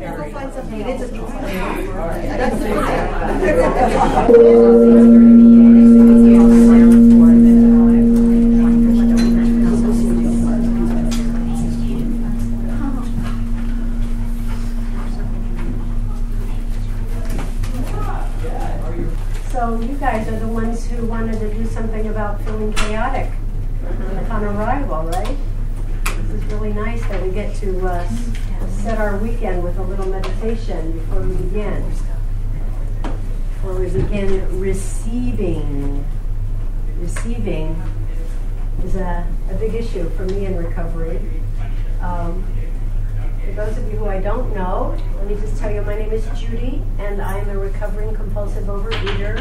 We'll find something else. So you guys are the ones who wanted to do something about feeling chaotic upon arrival, right? This is really nice that we get to uh, set our weekend with a little meditation before we begin. Before we begin receiving. Receiving is a, a big issue for me in recovery. Um, for those of you who I don't know, let me just tell you my name is Judy, and I'm a recovering compulsive overeater.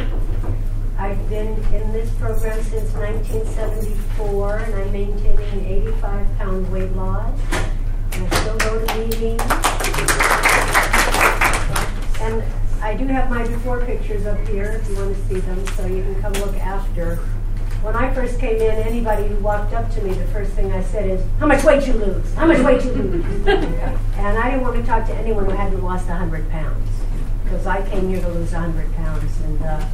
I've been in this program since 1974, and I'm maintaining an 85 pound weight loss. And I still go to meetings. And I do have my before pictures up here if you want to see them, so you can come look after. When I first came in, anybody who walked up to me, the first thing I said is, How much weight you lose? How much weight you lose? and I didn't want to talk to anyone who hadn't lost 100 pounds, because I came here to lose 100 pounds, and uh,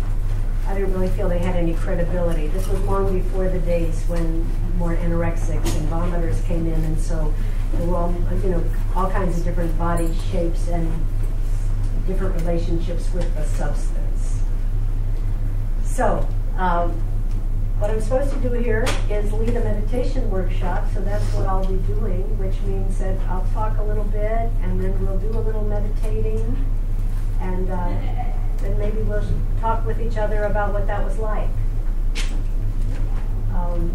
I didn't really feel they had any credibility. This was long before the days when more anorexics and vomiters came in, and so there were all, you know, all kinds of different body shapes and different relationships with the substance. So, um, what I'm supposed to do here is lead a meditation workshop, so that's what I'll be doing, which means that I'll talk a little bit and then we'll do a little meditating and uh, then maybe we'll talk with each other about what that was like. Um,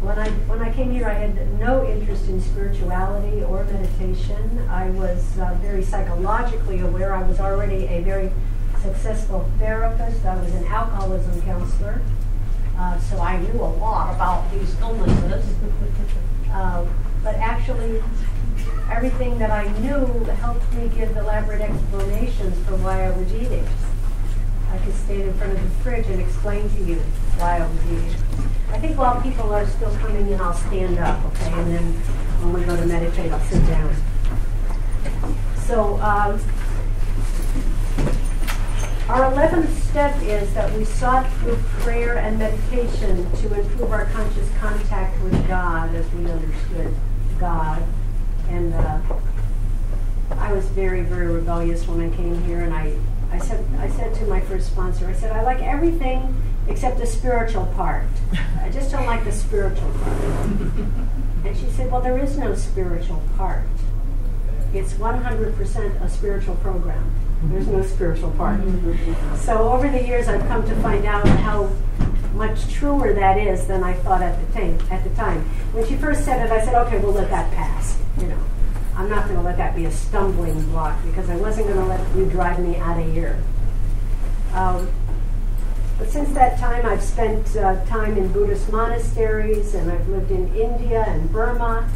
when I when I came here, I had no interest in spirituality or meditation. I was uh, very psychologically aware. I was already a very successful therapist. I was an alcoholism counselor, uh, so I knew a lot about these illnesses. Uh, but actually, everything that I knew helped me give elaborate explanations for why I was eating. I could stand in front of the fridge and explain to you why I was eating. I think while people are still coming in, I'll stand up, okay? And then when we go to meditate, I'll sit down. So, um, our 11th step is that we sought through prayer and meditation to improve our conscious contact with God as we understood God. And uh, I was very, very rebellious when I came here, and I, I said, I said to my first sponsor, I said, I like everything except the spiritual part. I just don't like the spiritual part. And she said, Well, there is no spiritual part. It's 100% a spiritual program. There's no spiritual part. So over the years, I've come to find out how much truer that is than I thought at the time. At the time, when she first said it, I said, "Okay, we'll let that pass." You know, I'm not going to let that be a stumbling block because I wasn't going to let you drive me out of here. Um, but since that time, I've spent uh, time in Buddhist monasteries, and I've lived in India and Burma.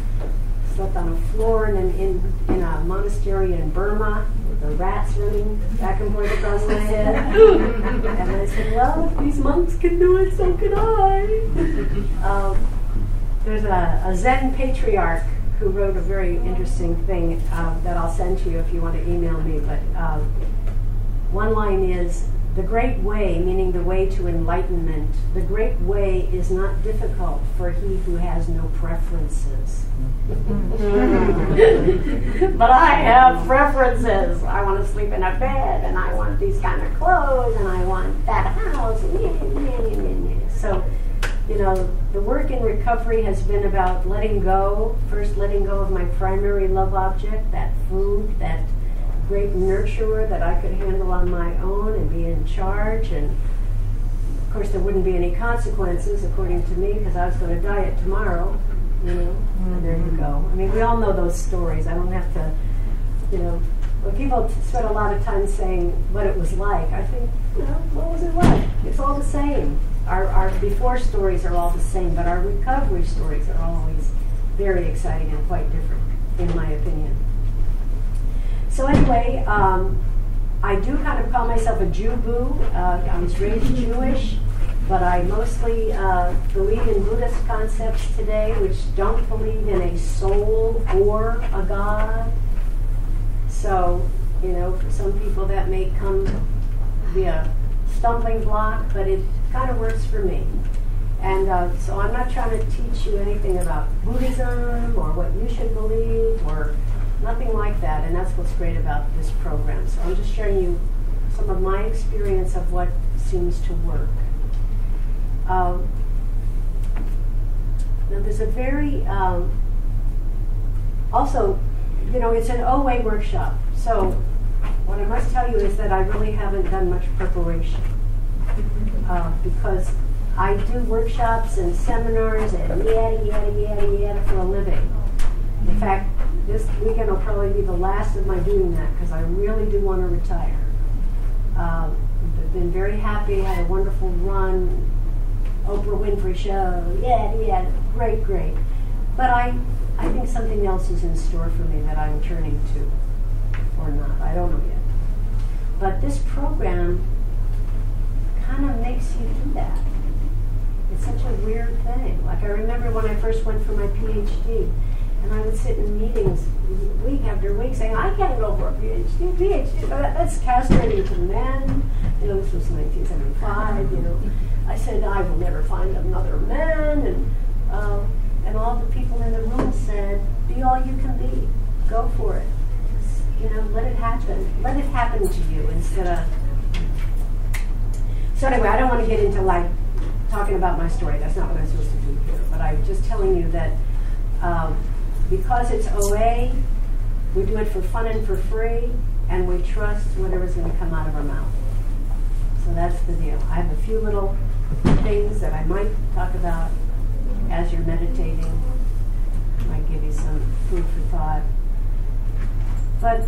Slept on a floor in, in, in a monastery in Burma with the rats running back and forth across my head. and I said, well, if these monks can do it, so can I. Um, there's a, a, Zen patriarch who wrote a very interesting thing uh, that I'll send to you if you want to email me. But uh, one line is, the great way, meaning the way to enlightenment, the great way is not difficult for he who has no preferences. but I have preferences. I want to sleep in a bed, and I want these kind of clothes, and I want that house. So, you know, the work in recovery has been about letting go, first letting go of my primary love object, that food, that great nurturer that I could handle on my own and be in charge. And of course, there wouldn't be any consequences, according to me, because I was going to diet tomorrow. You know, mm-hmm. and there you go. I mean, we all know those stories. I don't have to, you know, when people spend a lot of time saying what it was like, I think, you know, what was it like? It's all the same. Our, our before stories are all the same, but our recovery stories are always very exciting and quite different, in my opinion. So anyway, um, I do kind of call myself a Jew boo. Uh, I was raised Jewish, but I mostly uh, believe in Buddhist concepts today, which don't believe in a soul or a God. So, you know, for some people that may come be a stumbling block, but it kind of works for me. And uh, so I'm not trying to teach you anything about Buddhism or what you should believe or nothing like that. And that's what's great about this program. So I'm just sharing you some of my experience of what seems to work. Um, now there's a very, um, also, you know, it's an OA workshop. So what I must tell you is that I really haven't done much preparation uh, because I do workshops and seminars and yada, yada, yada, yada for a living. In fact, this weekend will probably be the last of my doing that because I really do want to retire. Um, I've been very happy, had a wonderful run, Oprah Winfrey show, yeah, yeah, great, great. But I, I think something else is in store for me that I'm turning to, or not, I don't know yet. But this program kind of makes you do that. It's such a weird thing. Like I remember when I first went for my PhD, and I would sit in meetings week after week saying, I can't go for a PhD, PhD, that's castrating to men. You know, this was 1975, you know. I said, I will never find another man. And, um, and all the people in the room said, be all you can be. Go for it. You know, let it happen. Let it happen to you instead of. So anyway, I don't want to get into like talking about my story. That's not what I'm supposed to do here. But I'm just telling you that um, because it's OA, we do it for fun and for free, and we trust whatever's going to come out of our mouth. So that's the deal. I have a few little things that I might talk about as you're meditating. Might give you some food for thought. But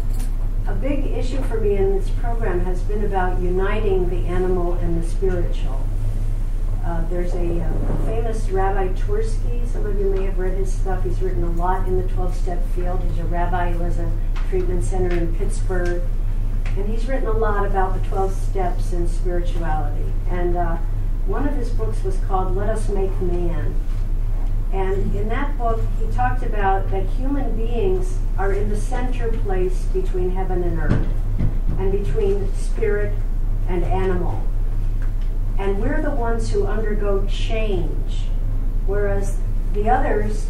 a big issue for me in this program has been about uniting the animal and the spiritual. Uh, there's a uh, famous Rabbi Twerski. Some of you may have read his stuff. He's written a lot in the 12 step field. He's a rabbi who has a treatment center in Pittsburgh. And he's written a lot about the 12 steps in spirituality. And uh, one of his books was called Let Us Make Man. And in that book, he talked about that human beings are in the center place between heaven and earth, and between spirit and animal. And we're the ones who undergo change, whereas the others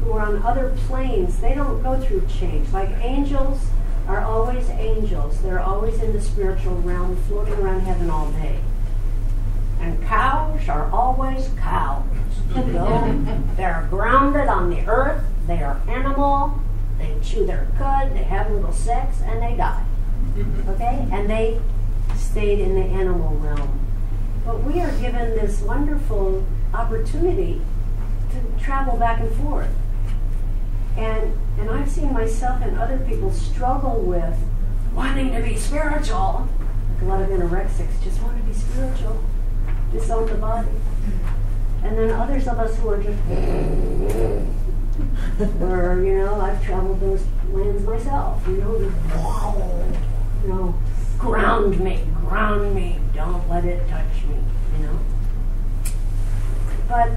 who are on other planes, they don't go through change. Like angels are always angels, they're always in the spiritual realm, floating around heaven all day. And cows are always cows. They're grounded on the earth, they are animal, they chew their cud, they have little sex, and they die. Okay? And they stayed in the animal realm. But we are given this wonderful opportunity to travel back and forth. And and I've seen myself and other people struggle with wanting to be spiritual. Like a lot of anorexics just want to be spiritual, disown the body. And then others of us who are just where, you know, I've traveled those lands myself, you know, you know, ground me, ground me, don't let it touch me, you know. But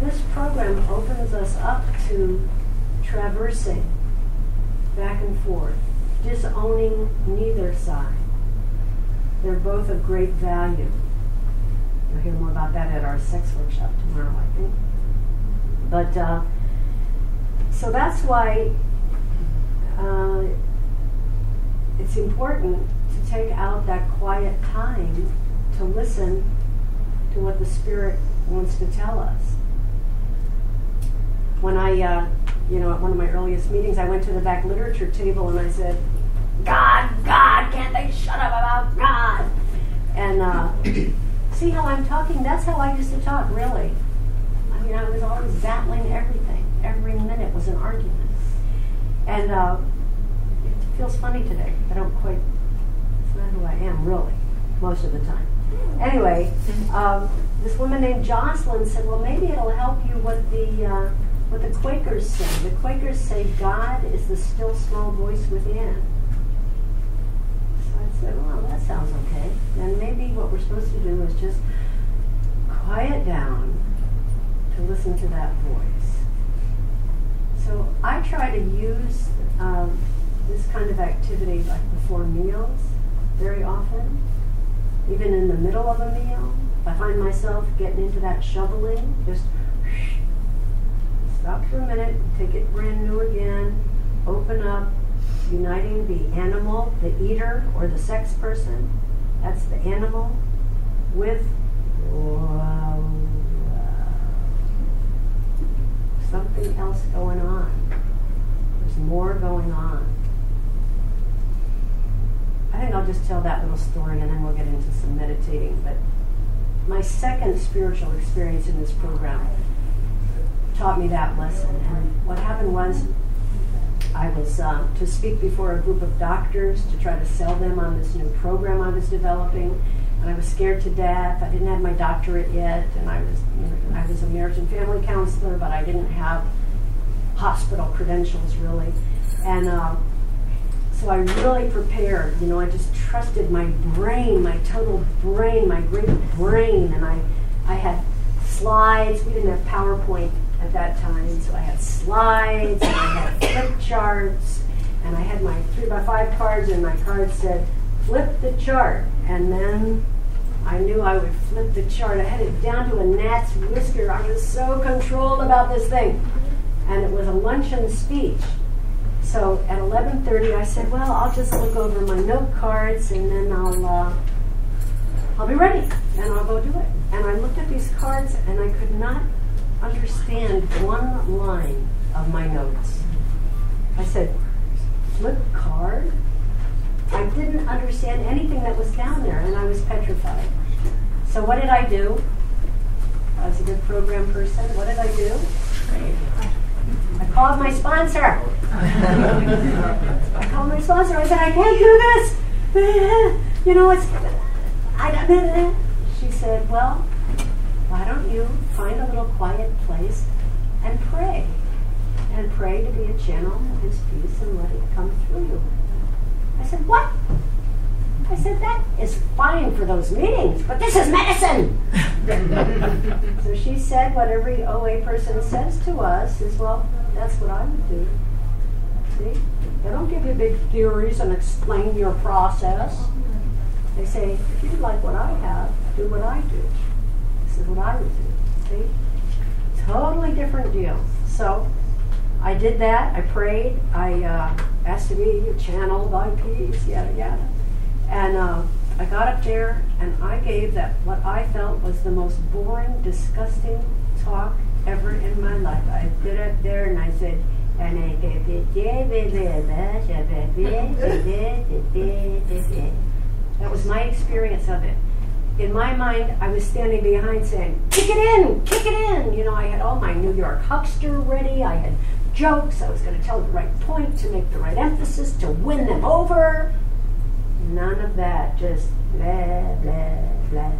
this program opens us up to traversing back and forth, disowning neither side. They're both of great value. You'll hear more about that at our sex workshop tomorrow, I think. But uh, so that's why uh, it's important take out that quiet time to listen to what the Spirit wants to tell us. When I, uh, you know, at one of my earliest meetings, I went to the back literature table and I said, God, God, can't they shut up about God? And uh, see how I'm talking? That's how I used to talk, really. I mean, I was always battling everything. Every minute was an argument. And uh, it feels funny today. I don't quite, who I am, really, most of the time. Anyway, um, this woman named Jocelyn said, well, maybe it'll help you what the, uh, what the Quakers say. The Quakers say God is the still small voice within. So I said, well, that sounds okay. Then maybe what we're supposed to do is just quiet down to listen to that voice. So I try to use um, this kind of activity like before meals very often, even in the middle of a meal. I find myself getting into that shoveling, just stop for a minute, take it brand new again, open up, uniting the animal, the eater, or the sex person, that's the animal, with something else going on. There's more going on. I think I'll just tell that little story and then we'll get into some meditating. But my second spiritual experience in this program taught me that lesson. And what happened was I was uh, to speak before a group of doctors to try to sell them on this new program I was developing. And I was scared to death. I didn't have my doctorate yet, and I was I was a marriage and family counselor, but I didn't have hospital credentials really. And uh, so I really prepared. You know, I just trusted my brain, my total brain, my great brain, and I I had slides. We didn't have PowerPoint at that time, so I had slides and I had flip charts, and I had my three by five cards, and my card said, "Flip the chart," and then. I knew I would flip the chart. I had it down to a gnat's whisker. I was so controlled about this thing. And it was a luncheon speech. So at 11:30, I said, "Well, I'll just look over my note cards, and then I'll uh, I'll be ready, and I'll go do it." And I looked at these cards, and I could not understand one line of my notes. I said, "Flip card." I didn't understand anything that was down there, and I was petrified. So what did I do? I was a good program person. What did I do? I called my sponsor. I called my sponsor. I said, I can't do this. You know, it's. I don't. She said, Well, why don't you find a little quiet place and pray? And pray to be a channel of His peace and let it come through you. I said, What? I said, That is fine for those meetings, but this is medicine. so she said, What every OA person says to us is, Well, that's what I would do. See? They don't give you big theories and explain your process. They say, if you like what I have, do what I do. This is what I would do. See? Totally different deal. So I did that. I prayed. I uh, asked to be channeled by peace, yada yada. And uh, I got up there and I gave that what I felt was the most boring, disgusting talk ever in my life. I stood up there and I said, and I that was my experience of it. In my mind, I was standing behind saying, kick it in, kick it in. You know, I had all my New York huckster ready. I had jokes. I was going to tell the right point to make the right emphasis to win them over. None of that, just blah, blah, blah.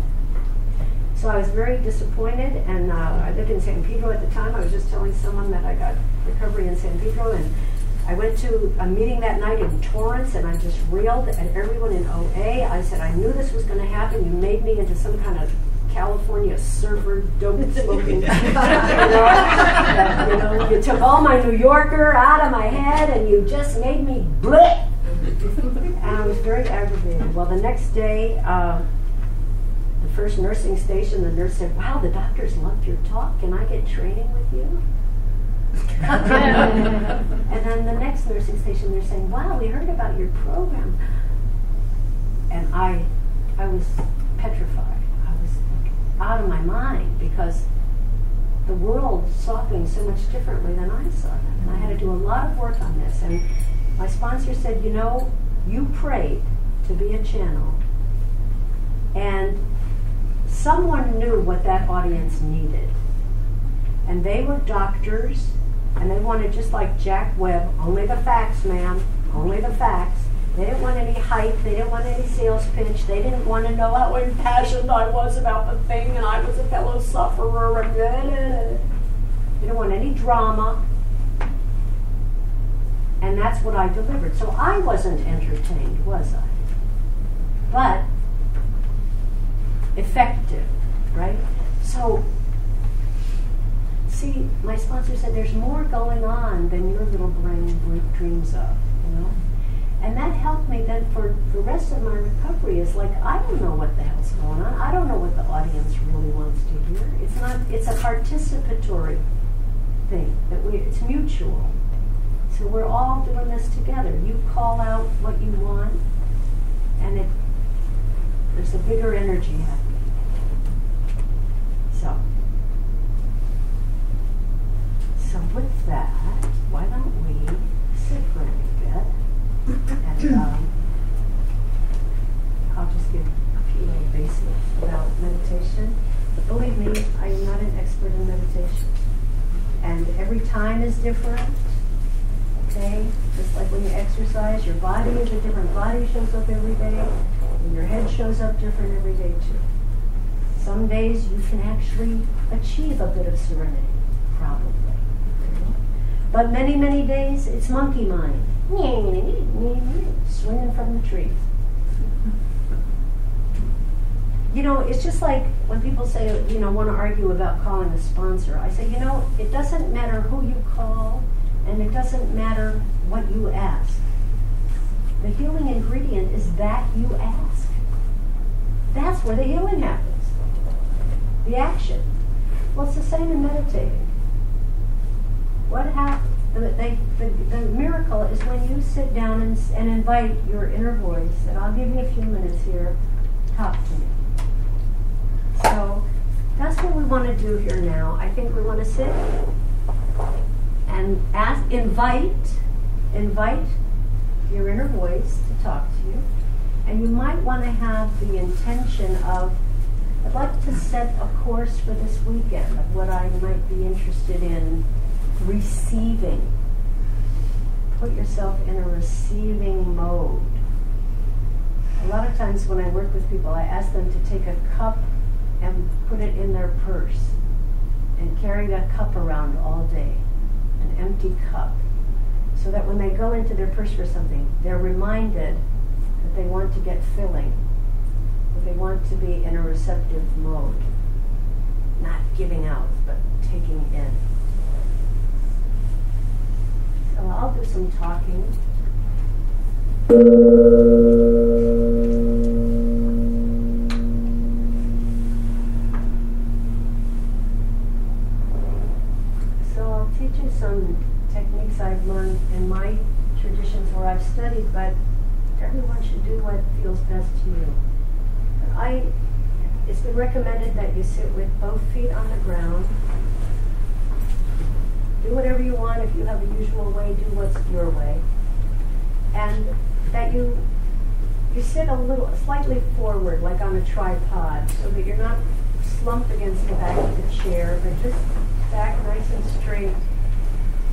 So I was very disappointed, and uh, I lived in San Pedro at the time. I was just telling someone that I got recovery in San Pedro, and I went to a meeting that night in Torrance, and I just reeled at everyone in OA. I said, I knew this was going to happen. You made me into some kind of California surfer, dope smoking. you, know, that, you know, you took all my New Yorker out of my head, and you just made me bleh. Very aggravated. Well, the next day. Uh, the first nursing station, the nurse said, Wow, the doctors loved your talk. Can I get training with you? and then the next nursing station, they're saying, Wow, we heard about your program. And I, I was petrified. I was like, out of my mind because the world saw things so much differently than I saw them. And I had to do a lot of work on this. And my sponsor said, You know, you prayed to be a channel. And someone knew what that audience needed. And they were doctors, and they wanted, just like Jack Webb, only the facts, ma'am, only the facts. They didn't want any hype, they didn't want any sales pitch, they didn't want to know how impassioned I was about the thing, and I was a fellow sufferer. They didn't want any drama. And that's what I delivered. So I wasn't entertained, was I? But effective, right? So, see, my sponsor said there's more going on than your little brain dreams of, you know? And that helped me then for the rest of my recovery is like, I don't know what the hell's going on. I don't know what the audience really wants to hear. It's not, it's a participatory thing that we, it's mutual. So we're all doing this together. You call out what you want and it, there's a bigger energy happening. So, so with that, why don't we sit for a bit? And um, I'll just give a few little basics about meditation. But believe me, I am not an expert in meditation. And every time is different. Okay? Just like when you exercise, your body is a different body shows up every day, and your head shows up different every day too. Some days you can actually achieve a bit of serenity, probably. But many, many days it's monkey mind swinging from the tree. You know, it's just like when people say, you know, want to argue about calling a sponsor. I say, you know, it doesn't matter who you call, and it doesn't matter what you ask. The healing ingredient is that you ask. That's where the healing happens. The action. Well, it's the same in meditating. What happens? The, they, the, the, miracle is when you sit down and, and invite your inner voice, and I'll give you a few minutes here, talk to me. So that's what we want to do here now. I think we want to sit and ask, invite, invite your inner voice to talk to you. And you might want to have the intention of, I'd like to set a course for this weekend of what I might be interested in receiving. Put yourself in a receiving mode. A lot of times when I work with people, I ask them to take a cup and put it in their purse and carry that cup around all day, an empty cup, so that when they go into their purse for something, they're reminded that they want to get filling, that they want to be in a receptive mode, not giving out, but taking in. So I'll do some talking. So I'll teach you some techniques I've learned in my traditions where I've studied, but everyone should do what feels best to you. I, it's been recommended that you sit with both feet on the ground do whatever you want. If you have a usual way, do what's your way. And that you you sit a little slightly forward, like on a tripod, so that you're not slumped against the back of the chair, but just back nice and straight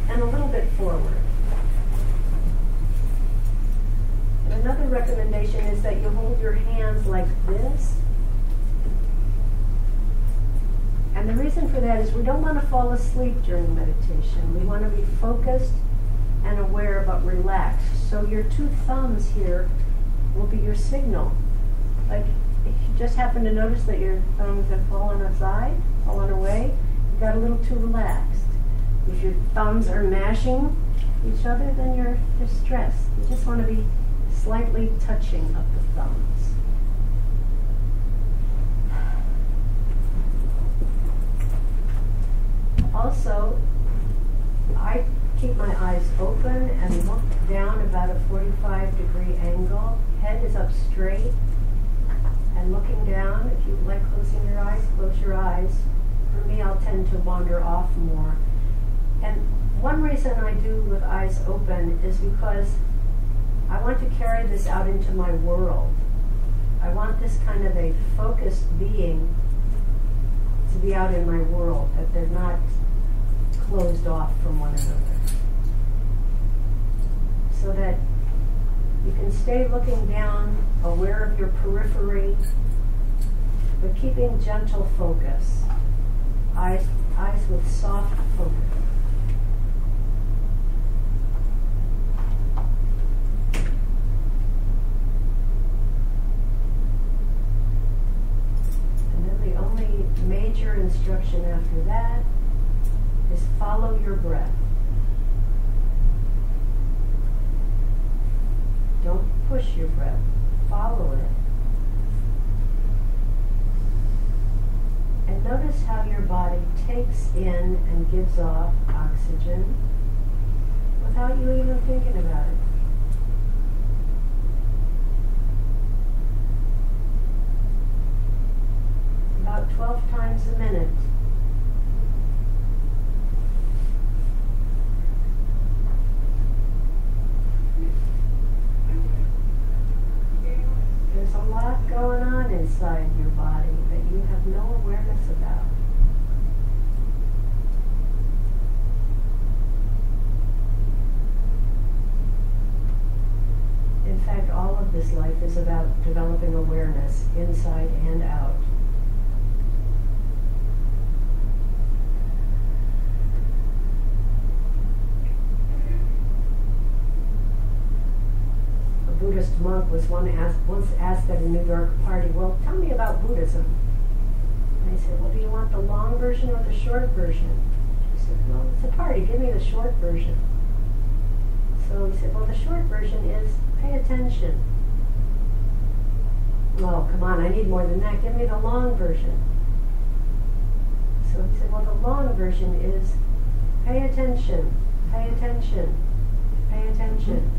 and a little bit forward. Another recommendation is that you hold your hands like this And the reason for that is we don't want to fall asleep during meditation. We want to be focused and aware but relaxed. So your two thumbs here will be your signal. Like if you just happen to notice that your thumbs have fallen aside, fallen away, you got a little too relaxed. If your thumbs are mashing each other, then you're distressed. You just want to be slightly touching of the thumbs. Also, I keep my eyes open and look down about a 45 degree angle. Head is up straight and looking down. If you like closing your eyes, close your eyes. For me, I'll tend to wander off more. And one reason I do with eyes open is because I want to carry this out into my world. I want this kind of a focused being to be out in my world, that they're not closed off from one another. So that you can stay looking down, aware of your periphery, but keeping gentle focus. Eyes, eyes with soft focus. And then the only major instruction after that is follow your breath. Don't push your breath, follow it. And notice how your body takes in and gives off oxygen without you even thinking about it. About 12 times a minute. There's a lot going on inside your body that you have no awareness about. In fact, all of this life is about developing awareness inside and out. A Buddhist monk was one asked, once asked at a New York party, well, tell me about Buddhism. And he said, well, do you want the long version or the short version? She said, well, it's a party. Give me the short version. So he said, well, the short version is pay attention. Oh, come on, I need more than that. Give me the long version. So he said, well, the long version is pay attention, pay attention, pay attention.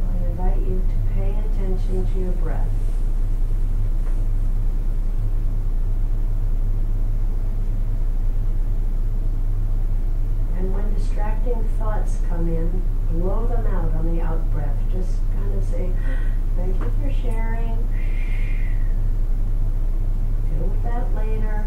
So I invite you to pay attention to your breath. And when distracting thoughts come in, blow them out on the out breath. Just kind of say, thank you for sharing. Deal with that later.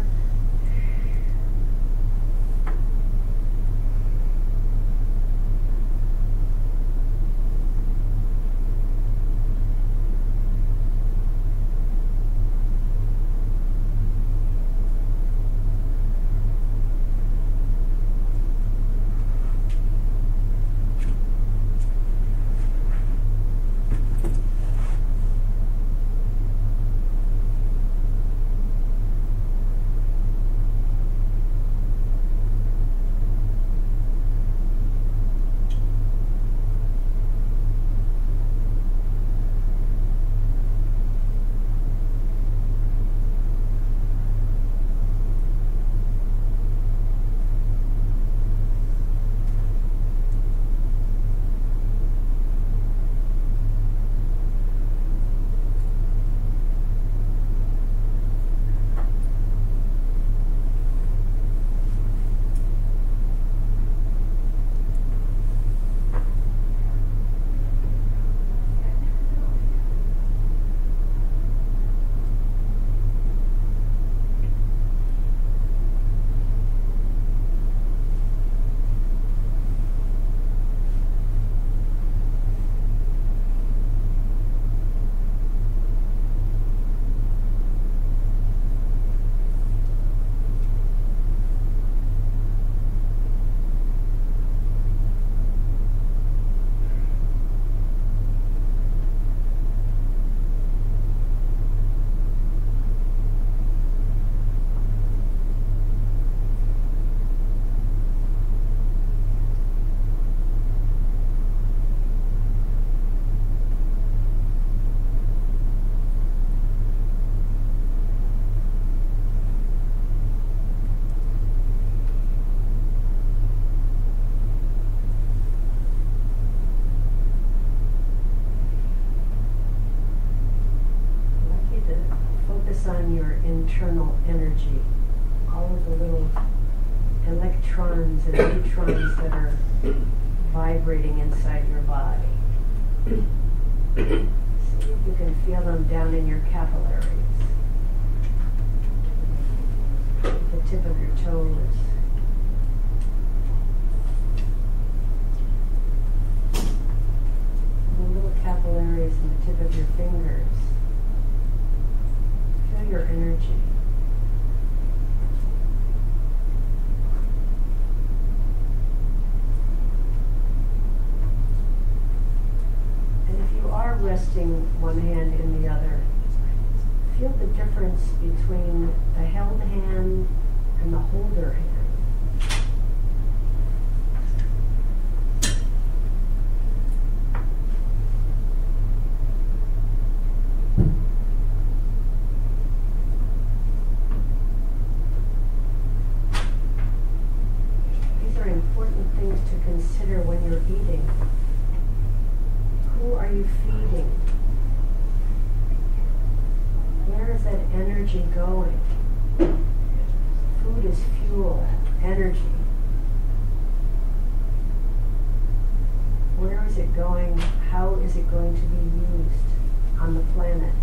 Internal energy, all of the little electrons and neutrons that are vibrating inside your body. See if you can feel them down in your capillaries. The tip of your toes. The little capillaries in the tip of your fingers. Feel your energy. And if you are resting one hand in the other, feel the difference between the held hand and the holder hand. consider when you're eating. Who are you feeding? Where is that energy going? Food is fuel, energy. Where is it going? How is it going to be used on the planet?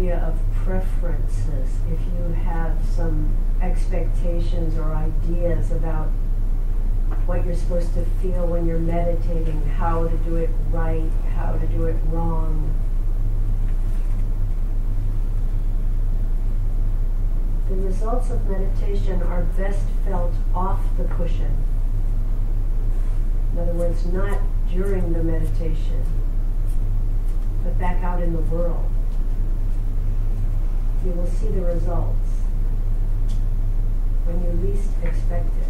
Idea of preferences. If you have some expectations or ideas about what you're supposed to feel when you're meditating, how to do it right, how to do it wrong. The results of meditation are best felt off the cushion. In other words, not during the meditation, but back out in the world you will see the results when you least expect it.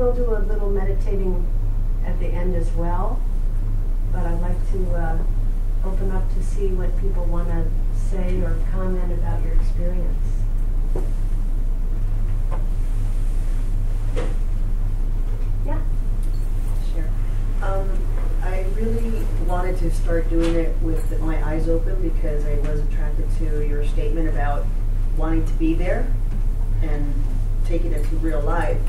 We'll do a little meditating at the end as well. but I'd like to uh, open up to see what people want to say or comment about your experience. Yeah. Sure. Um, I really wanted to start doing it with my eyes open because I was attracted to your statement about wanting to be there and taking it to real life.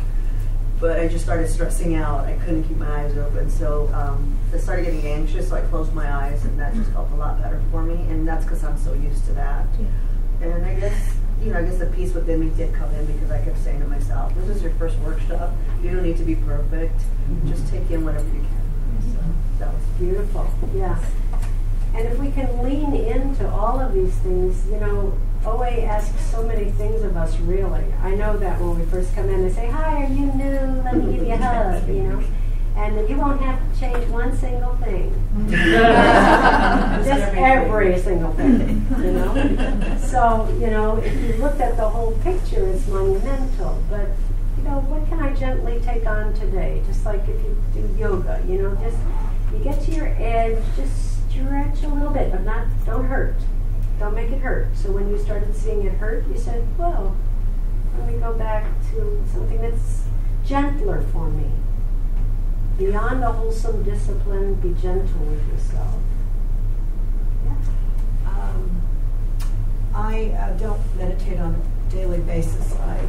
But I just started stressing out. I couldn't keep my eyes open. So um, I started getting anxious, so I closed my eyes, and that just felt a lot better for me. And that's because I'm so used to that. Yeah. And I guess, you know, I guess the peace within me did come in because I kept saying to myself, this is your first workshop. You don't need to be perfect. Mm-hmm. Just take in whatever you can. So that was beautiful. Yeah. And if we can lean into all of these things, you know, OA asks so many things of us, really. I know that when we first come in, they say, Hi, are you new? Let me give you a hug, you know. And then you won't have to change one single thing. Just every single thing, you know. So, you know, if you looked at the whole picture, it's monumental. But, you know, what can I gently take on today? Just like if you do yoga, you know, just you get to your edge, just stretch a little bit, but not, don't hurt don't make it hurt. So when you started seeing it hurt, you said, well, let me go back to something that's gentler for me. Beyond a wholesome discipline, be gentle with yourself. Yeah. Um, I uh, don't meditate on a daily basis. I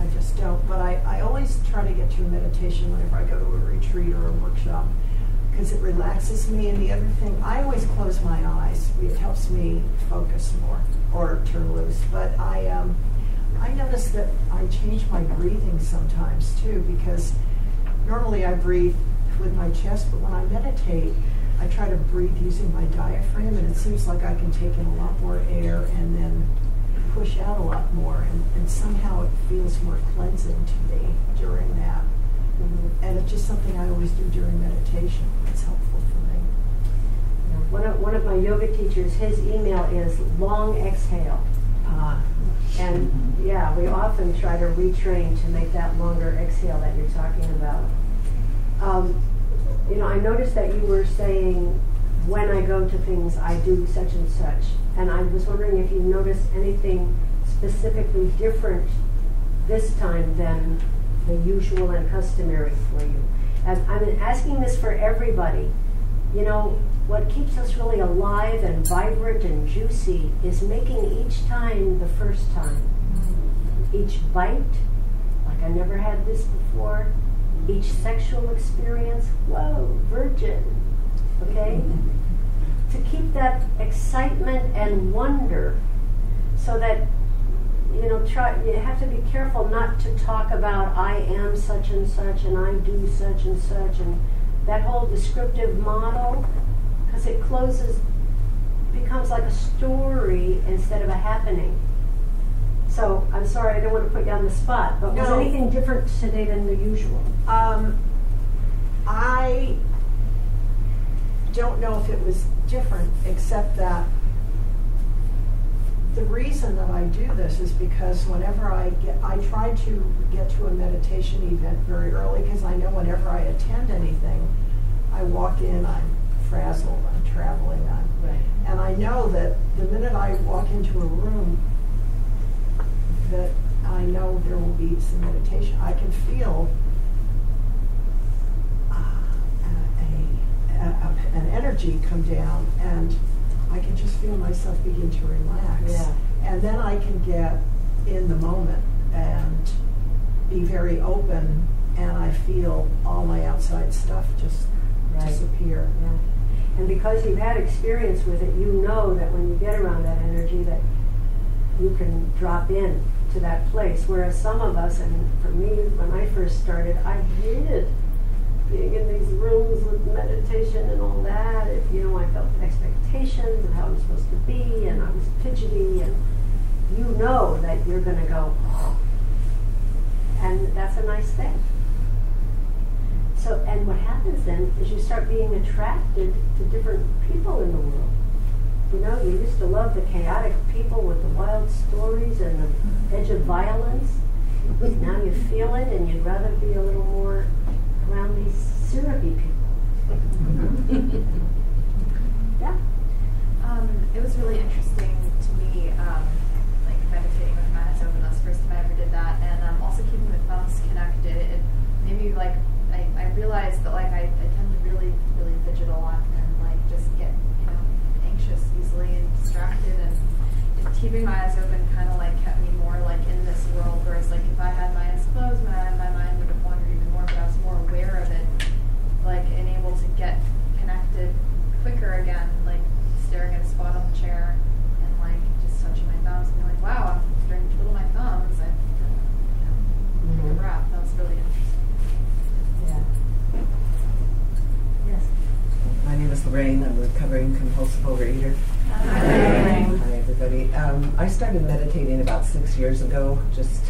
I just don't. But I, I always try to get to a meditation whenever I go to a retreat or a workshop because it relaxes me. And the other thing, I always close my eyes. It helps me focus more or turn loose. But I, um, I notice that I change my breathing sometimes too because normally I breathe with my chest, but when I meditate, I try to breathe using my diaphragm, and it seems like I can take in a lot more air and then push out a lot more, and, and somehow it feels more cleansing to me during that. Mm-hmm. And it's just something I always do during meditation. It's helpful for me. Yeah. One, of, one of my yoga teachers, his email is long exhale. Uh, and yeah, we often try to retrain to make that longer exhale that you're talking about. Um, you know, I noticed that you were saying, when I go to things, I do such and such. And I was wondering if you noticed anything specifically different this time than the usual and customary for you. And I'm asking this for everybody. You know, what keeps us really alive and vibrant and juicy is making each time the first time. Each bite, like I never had this before. Each sexual experience, whoa, virgin. Okay? to keep that excitement and wonder so that you know, try, you have to be careful not to talk about I am such and such and I do such and such and that whole descriptive model, because it closes, becomes like a story instead of a happening. So I'm sorry, I don't want to put you on the spot, but no. was anything different today than the usual? Um, I don't know if it was different, except that the reason that I do this is because whenever I get, I try to get to a meditation event very early because I know whenever I attend anything, I walk in, I'm frazzled, I'm traveling, I'm, right. and I know that the minute I walk into a room, that I know there will be some meditation. I can feel uh, a, a, a, an energy come down and I can just feel myself begin to relax. Yeah. And then I can get in the moment and be very open and I feel all my outside stuff just right. disappear. Yeah. And because you've had experience with it, you know that when you get around that energy that you can drop in to that place. Whereas some of us, and for me, when I first started, I hated being in these rooms with meditation and all that, if, you know, I felt expectations of how I'm supposed to be, and I was fidgety, and you know that you're going to go, and that's a nice thing. So, and what happens then is you start being attracted to different people in the world. You know, you used to love the chaotic people with the wild stories and the edge of violence. Now you feel it, and you'd rather be a little more around these syrupy people. yeah. Um, it was really interesting to me, um, like meditating with Manas the first time I ever did that, and um, also keeping the thoughts connected. It made me like, I, I realized that like I, I tend to really, really fidget a lot and like just get, you know, anxious easily and distracted and keeping my eyes open kind of like kept me more like in this world whereas like if I had my eyes closed my, my mind would have wandered even more but I was more aware of it like and able to get connected quicker again like staring at a spot on the chair and like just touching my thumbs and being like wow I'm starting to twiddle my thumbs I you know, take a Mhm. breath that was really interesting Yeah. Yes. My name is Lorraine. I'm a recovering compulsive overeater. Started meditating about six years ago, just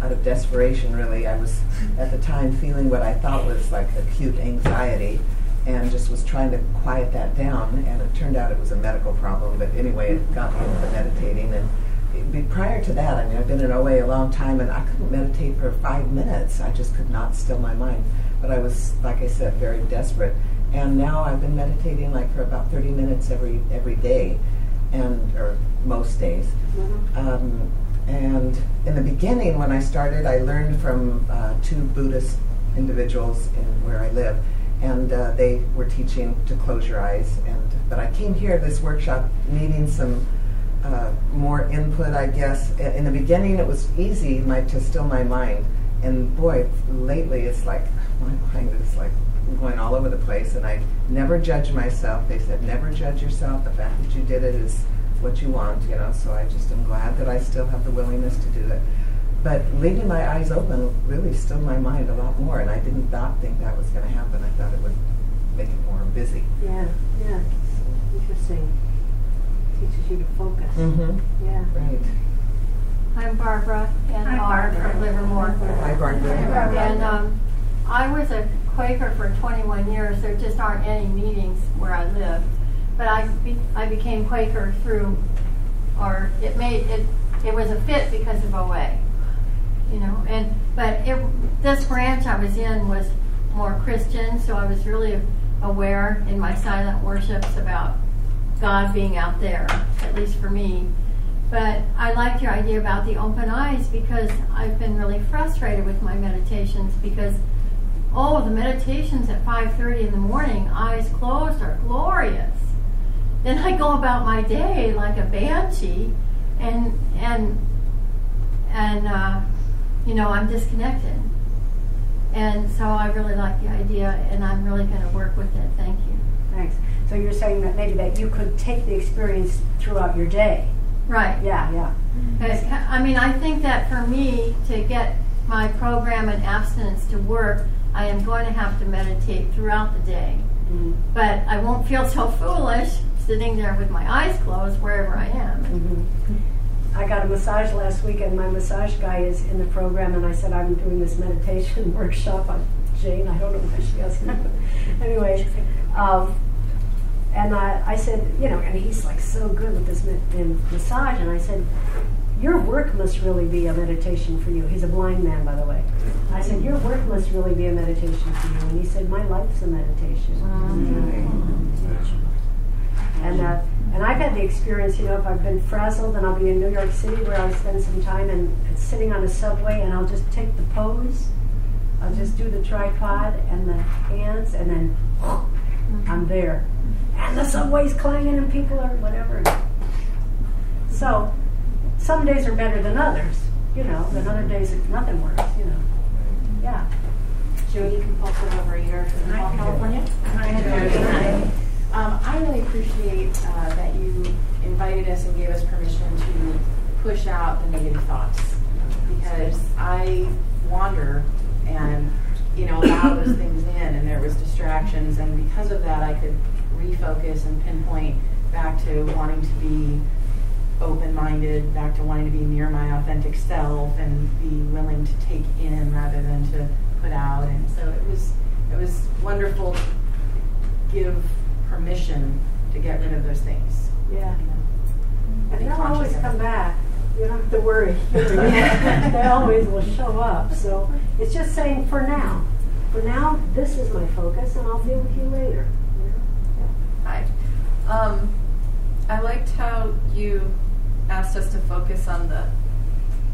out of desperation, really. I was at the time feeling what I thought was like acute anxiety and just was trying to quiet that down. And it turned out it was a medical problem. But anyway, it got me into meditating. And prior to that, I mean, I've been in OA a long time and I couldn't meditate for five minutes. I just could not still my mind. But I was, like I said, very desperate. And now I've been meditating like for about 30 minutes every every day, and or most days. Mhm. Um, and in the beginning, when I started, I learned from uh, two Buddhist individuals in where I live, and uh, they were teaching to close your eyes. And but I came here this workshop needing some uh, more input, I guess. In the beginning, it was easy my, to still my mind, and boy, lately it's like my mind is like going all over the place. And I never judge myself. They said never judge yourself. The fact that you did it is what you want, you know. So I just am glad that I still have the willingness to do it. But leaving my eyes open really stilled my mind a lot more, and I didn't not think that was going to happen. I thought it would make it more busy. Yeah, yeah. Interesting. Teaches you to focus. Mm-hmm. Yeah. Right. I'm Barbara, and Hi, I'm Barbara. from Livermore. Hi, Barbara. And um, I was a Quaker for 21 years. There just aren't any meetings where I live. But I, be, I became Quaker through, or it made it. It was a fit because of OA, you know. And but it, this branch I was in was more Christian, so I was really aware in my silent worships about God being out there, at least for me. But I liked your idea about the open eyes because I've been really frustrated with my meditations because all of the meditations at 5:30 in the morning, eyes closed, are glorious. Then I go about my day like a banshee, and and and uh, you know I'm disconnected. And so I really like the idea, and I'm really going to work with it. Thank you. Thanks. So you're saying that maybe that you could take the experience throughout your day. Right. Yeah, yeah. Because, I mean, I think that for me to get my program and abstinence to work, I am going to have to meditate throughout the day. Mm-hmm. But I won't feel so foolish sitting there with my eyes closed wherever I am. Mm-hmm. I got a massage last week, and my massage guy is in the program, and I said I'm doing this meditation workshop on Jane. I don't know why she asked me, anyway. Um, and I, I said, you know, and he's like so good with this ma- massage, and I said, your work must really be a meditation for you. He's a blind man, by the way. I said, your work must really be a meditation for you, and he said, my life's a meditation. And uh, and I've had the experience, you know, if I've been frazzled and I'll be in New York City where I'll spend some time and it's sitting on a subway and I'll just take the pose. I'll just do the tripod and the hands and then I'm there. And the subway's clanging and people are whatever. So some days are better than others, you know, then other days it's nothing works, you know. Yeah. Jody, compulsive overeater from Hi, California. Hi. Um, I really appreciate uh, that you invited us and gave us permission to push out the negative thoughts because I wander and you know allow those things in, and there was distractions, and because of that, I could refocus and pinpoint back to wanting to be open-minded, back to wanting to be near my authentic self and be willing to take in rather than to put out. And so it was it was wonderful to give permission to get rid of those things. Yeah. you know. And they'll always come back. You don't have to worry. they always will show up. So it's just saying for now. For now, this is my focus, and I'll deal with you later. Hi. Um, I liked how you asked us to focus on the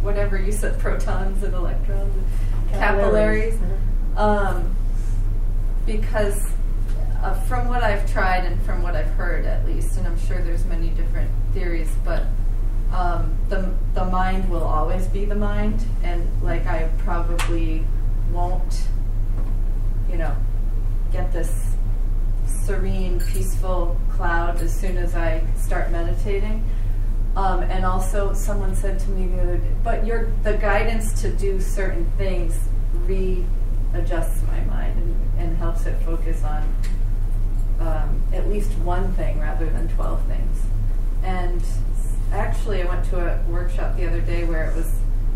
whatever you said, protons and electrons, and capillaries. Uh-huh. Um, because uh, from what I've tried and from what I've heard, at least, and I'm sure there's many different theories, but um, the the mind will always be the mind, and like I probably won't, you know, get this serene, peaceful cloud as soon as I start meditating. Um, and also, someone said to me the other day, but your the guidance to do certain things readjusts my mind and, and helps it focus on um, at least one thing rather than 12 things. And actually, I went to a workshop the other day where it was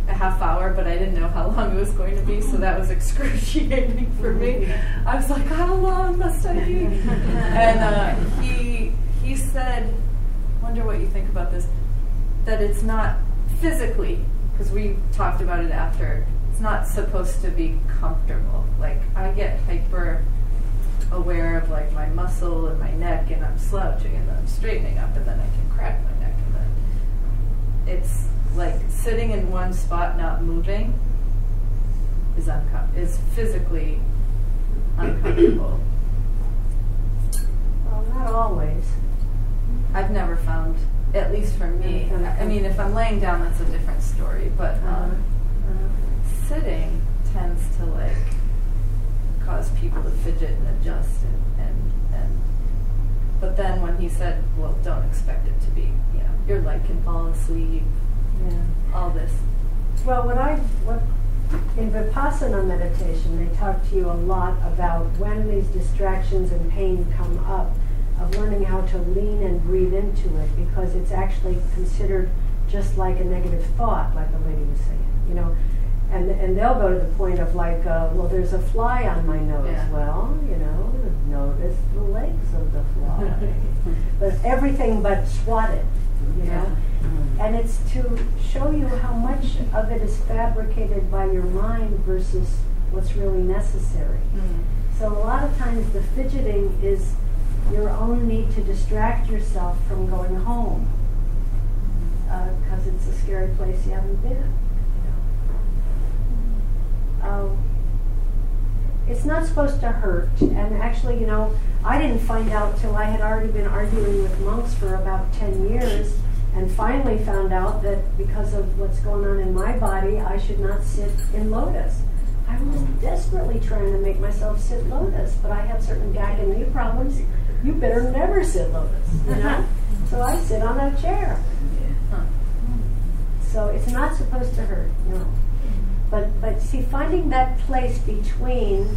a half hour, but I didn't know how long it was going to be, so that was excruciating for me. I was like, how long must I be? and uh, he he said, wonder what you think about this, that it's not physically, because we talked about it after. It's not supposed to be comfortable. Like I get hyper aware of like my muscle and my neck, and I'm slouching, and then I'm straightening up, and then I can crack my neck, and then it's like sitting in one spot, not moving, is uncom- is physically uncomfortable. Well, not always. I've never found, at least for me. I mean, if I'm laying down, that's a different story. But um, Uh, sitting tends to like cause people to fidget and adjust and, and and. But then when he said, "Well, don't expect it to be," you know, your leg can fall asleep. yeah. All this. Well, when I what in vipassana meditation, they talk to you a lot about when these distractions and pain come up, of learning how to lean and breathe into it because it's actually considered just like a negative thought, like the lady was saying, you know. And, and they'll go to the point of like, uh, well, there's a fly on my nose. Yeah. Well, you know, notice the legs of the fly. but everything but swat it, you know. And it's to show you how much of it is fabricated by your mind versus what's really necessary. So a lot of times the fidgeting is your own need to distract yourself from going home because it's a scary place you haven't been. You. Um, it's not supposed to hurt, and actually, you know, I didn't find out till I had already been arguing with monks for about ten years, and finally found out that because of what's going on in my body, I should not sit in lotus. I was desperately trying to make myself sit lotus, but I had certain back and knee problems. You better never sit lotus, you know? Uh-huh. so I sit on a chair. So it's not supposed to hurt, no. But but see, finding that place between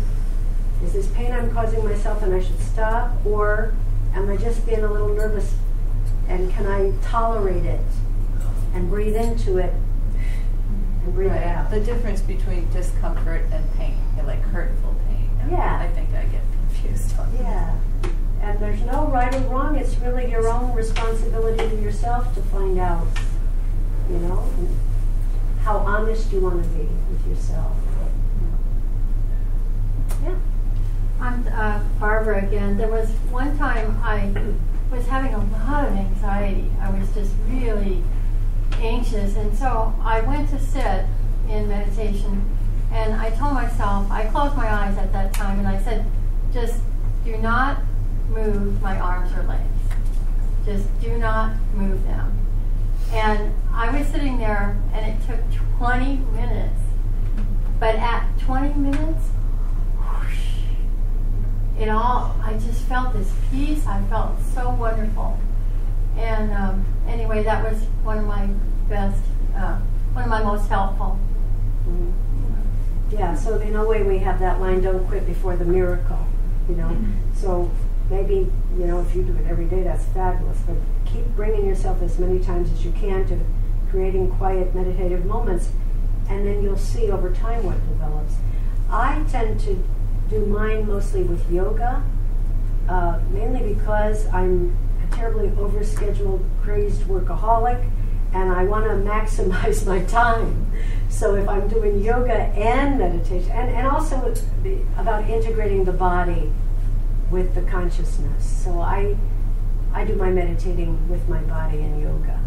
is this pain I'm causing myself and I should stop, or am I just being a little nervous and can I tolerate it and breathe into it and breathe it out? The difference between discomfort and pain, like hurtful pain. Yeah. I think I get confused on that. And there's no right or wrong. It's really your own responsibility to yourself to find out, you know, how honest you want to be with yourself. Yeah. I'm uh, Barbara again. There was one time I was having a lot of anxiety. I was just really anxious, and so I went to sit in meditation, and I told myself, I closed my eyes at that time, and I said, just do not move my arms or legs. Just do not move them. And I was sitting there, and it took 20 minutes. But at 20 minutes, whoosh, it all, I just felt this peace. I felt so wonderful. And um, anyway, that was one of my best, uh, one of my most helpful. Yeah, so in a way we have that line, don't quit before the miracle, you know. So maybe, you know, if you do it every day, that's fabulous. But keep bringing yourself as many times as you can to creating quiet meditative moments, and then you'll see over time what develops. I tend to do mine mostly with yoga, uh, mainly because I'm a terribly overscheduled, crazed workaholic, and I want to maximize my time. So if I'm doing yoga and meditation, and, and also about integrating the body with the consciousness. So I, I do my meditating with my body and yoga.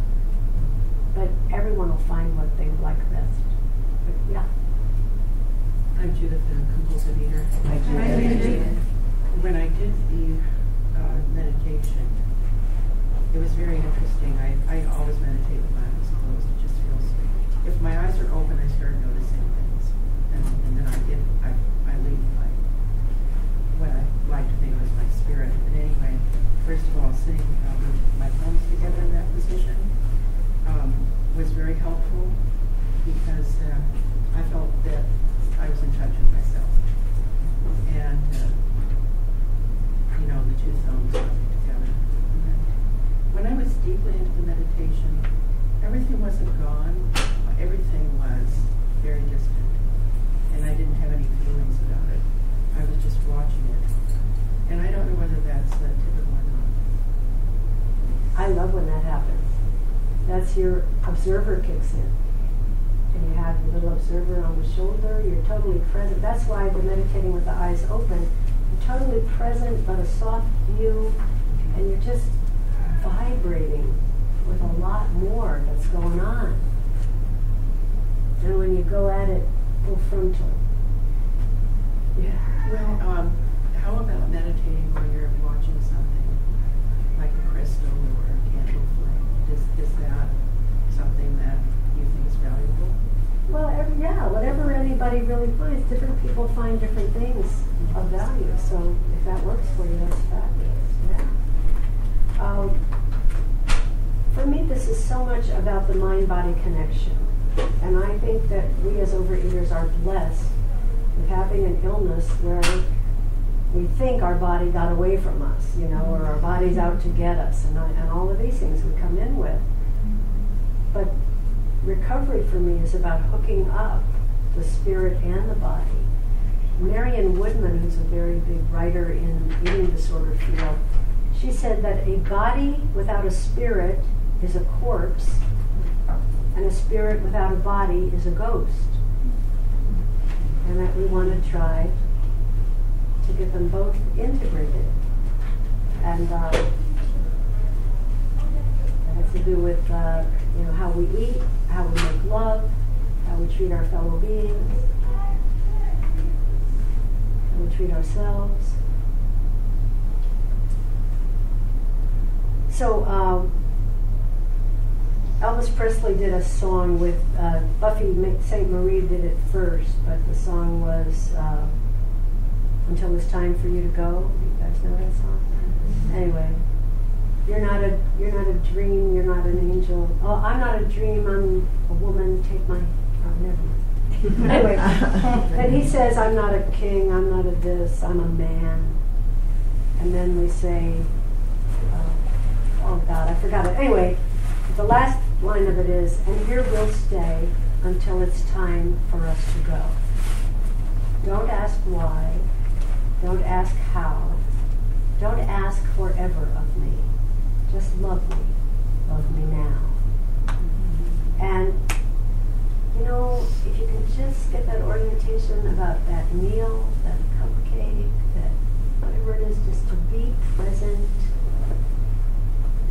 But everyone will find what they like best. But yeah. I'm Judith, I'm compulsive eater. Hi, Judith. When I did the uh, meditation, it was very interesting. I, I always meditate with my eyes closed. It just feels if my eyes are open, I start noticing things, and, and then I get I, I leave what I like to think of as my spirit. But anyway, first of all, sitting uh, with my thumbs together in that position um, was very helpful because uh, I felt that I was in touch with myself, and uh, you know the two thumbs rubbing together. When I was deeply into the meditation, everything wasn't gone. Everything was very distant, and I didn't have any feelings about it. I was just watching it, and I don't know whether that's uh, typical or not. I love when that happens. That's your observer kicks in. And you have your little observer on the shoulder, you're totally present. That's why we're meditating with the eyes open. You're totally present, but a soft view, and you're just vibrating with a lot more that's going on. And when you go at it full frontal. Yeah. Well, um, how about meditating where you're watching something like a crystal or a candle flame? Is, is that something that you think is valuable? Well, every, yeah, whatever anybody really finds, different people find different things of value. So if that works for you, that's fabulous. Yeah. Um, for me, this is so much about the mind-body connection, and I think that we as overeaters are blessed with having an illness where we think our body got away from us, you know, or our body's out to get us, and, I, and all of these things we come in with. But recovery for me is about hooking up the spirit and the body. Marion Woodman, who's a very big writer in eating disorder field, she said that a body without a spirit is a corpse, and a spirit without a body is a ghost. And that we want to try to get them both integrated. And uh, to do with uh, you know how we eat, how we make love, how we treat our fellow beings, how we treat ourselves. So um, Elvis Presley did a song with uh, Buffy Sainte-Marie did it first, but the song was uh, "Until It's Time for You to Go." You guys know that song? Anyway, you're not a you're not a dream. You're not an angel. Oh, I'm not a dream. I'm a woman. Take my. Oh, never mind. anyway, and he says, "I'm not a king. I'm not a this. I'm a man." And then we say, uh, "Oh God, I forgot it." Anyway, the last line of it is, "And here we'll stay until it's time for us to go." Don't ask why. Don't ask how. Don't ask forever of me. Just love me. Love me now. And, you know, if you can just get that orientation about that meal, that cupcake, that whatever it is, just to be present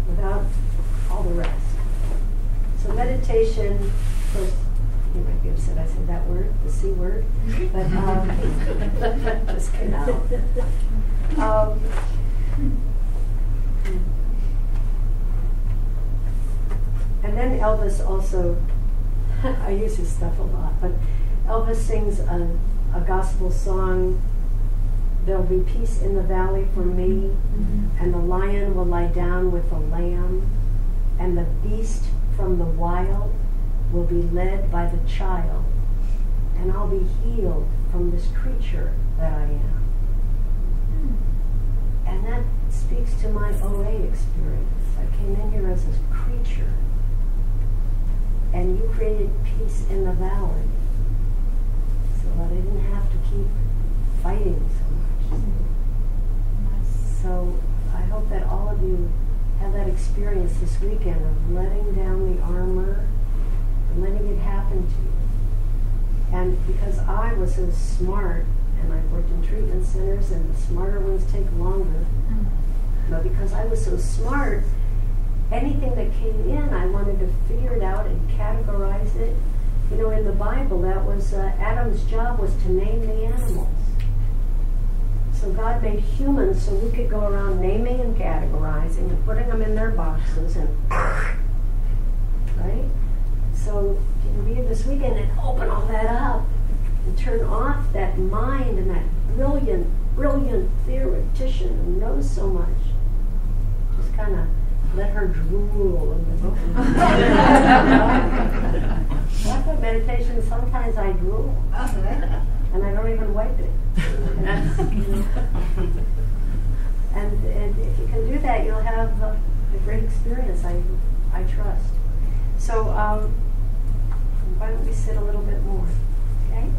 without all the rest. So meditation, course, you might be upset I said that word, the C word, but um, just came out. Um, and then Elvis also, I use his stuff a lot, but Elvis sings a, a gospel song. There'll be peace in the valley for me, mm-hmm. and the lion will lie down with the lamb, and the beast from the wild will be led by the child, and I'll be healed from this creature that I am. Hmm. And that speaks to my OA experience. I came in here as a creature, and you created peace in the valley so that I didn't have to keep fighting so much. So I hope that all of you have that experience this weekend of letting down the armor and letting it happen to you. And because I was so smart, and I've worked in treatment centers, and the smarter ones take longer, mm-hmm. but because I was so smart, anything that came in, I wanted to figure it out and categorize it. You know, in the Bible, that was uh, Adam's job was to name the animals. So God made humans so we could go around naming and categorizing and putting them in their boxes and right? So you can be here this weekend and open all that up and turn off that mind and that brilliant, brilliant theoretician who knows so much. Just kind of let her drool in the book. That's what meditation, sometimes I drool. And I don't even wipe it. And, and if you can do that, you'll have a, a great experience, I, I trust. So um, why don't we sit a little bit more, okay?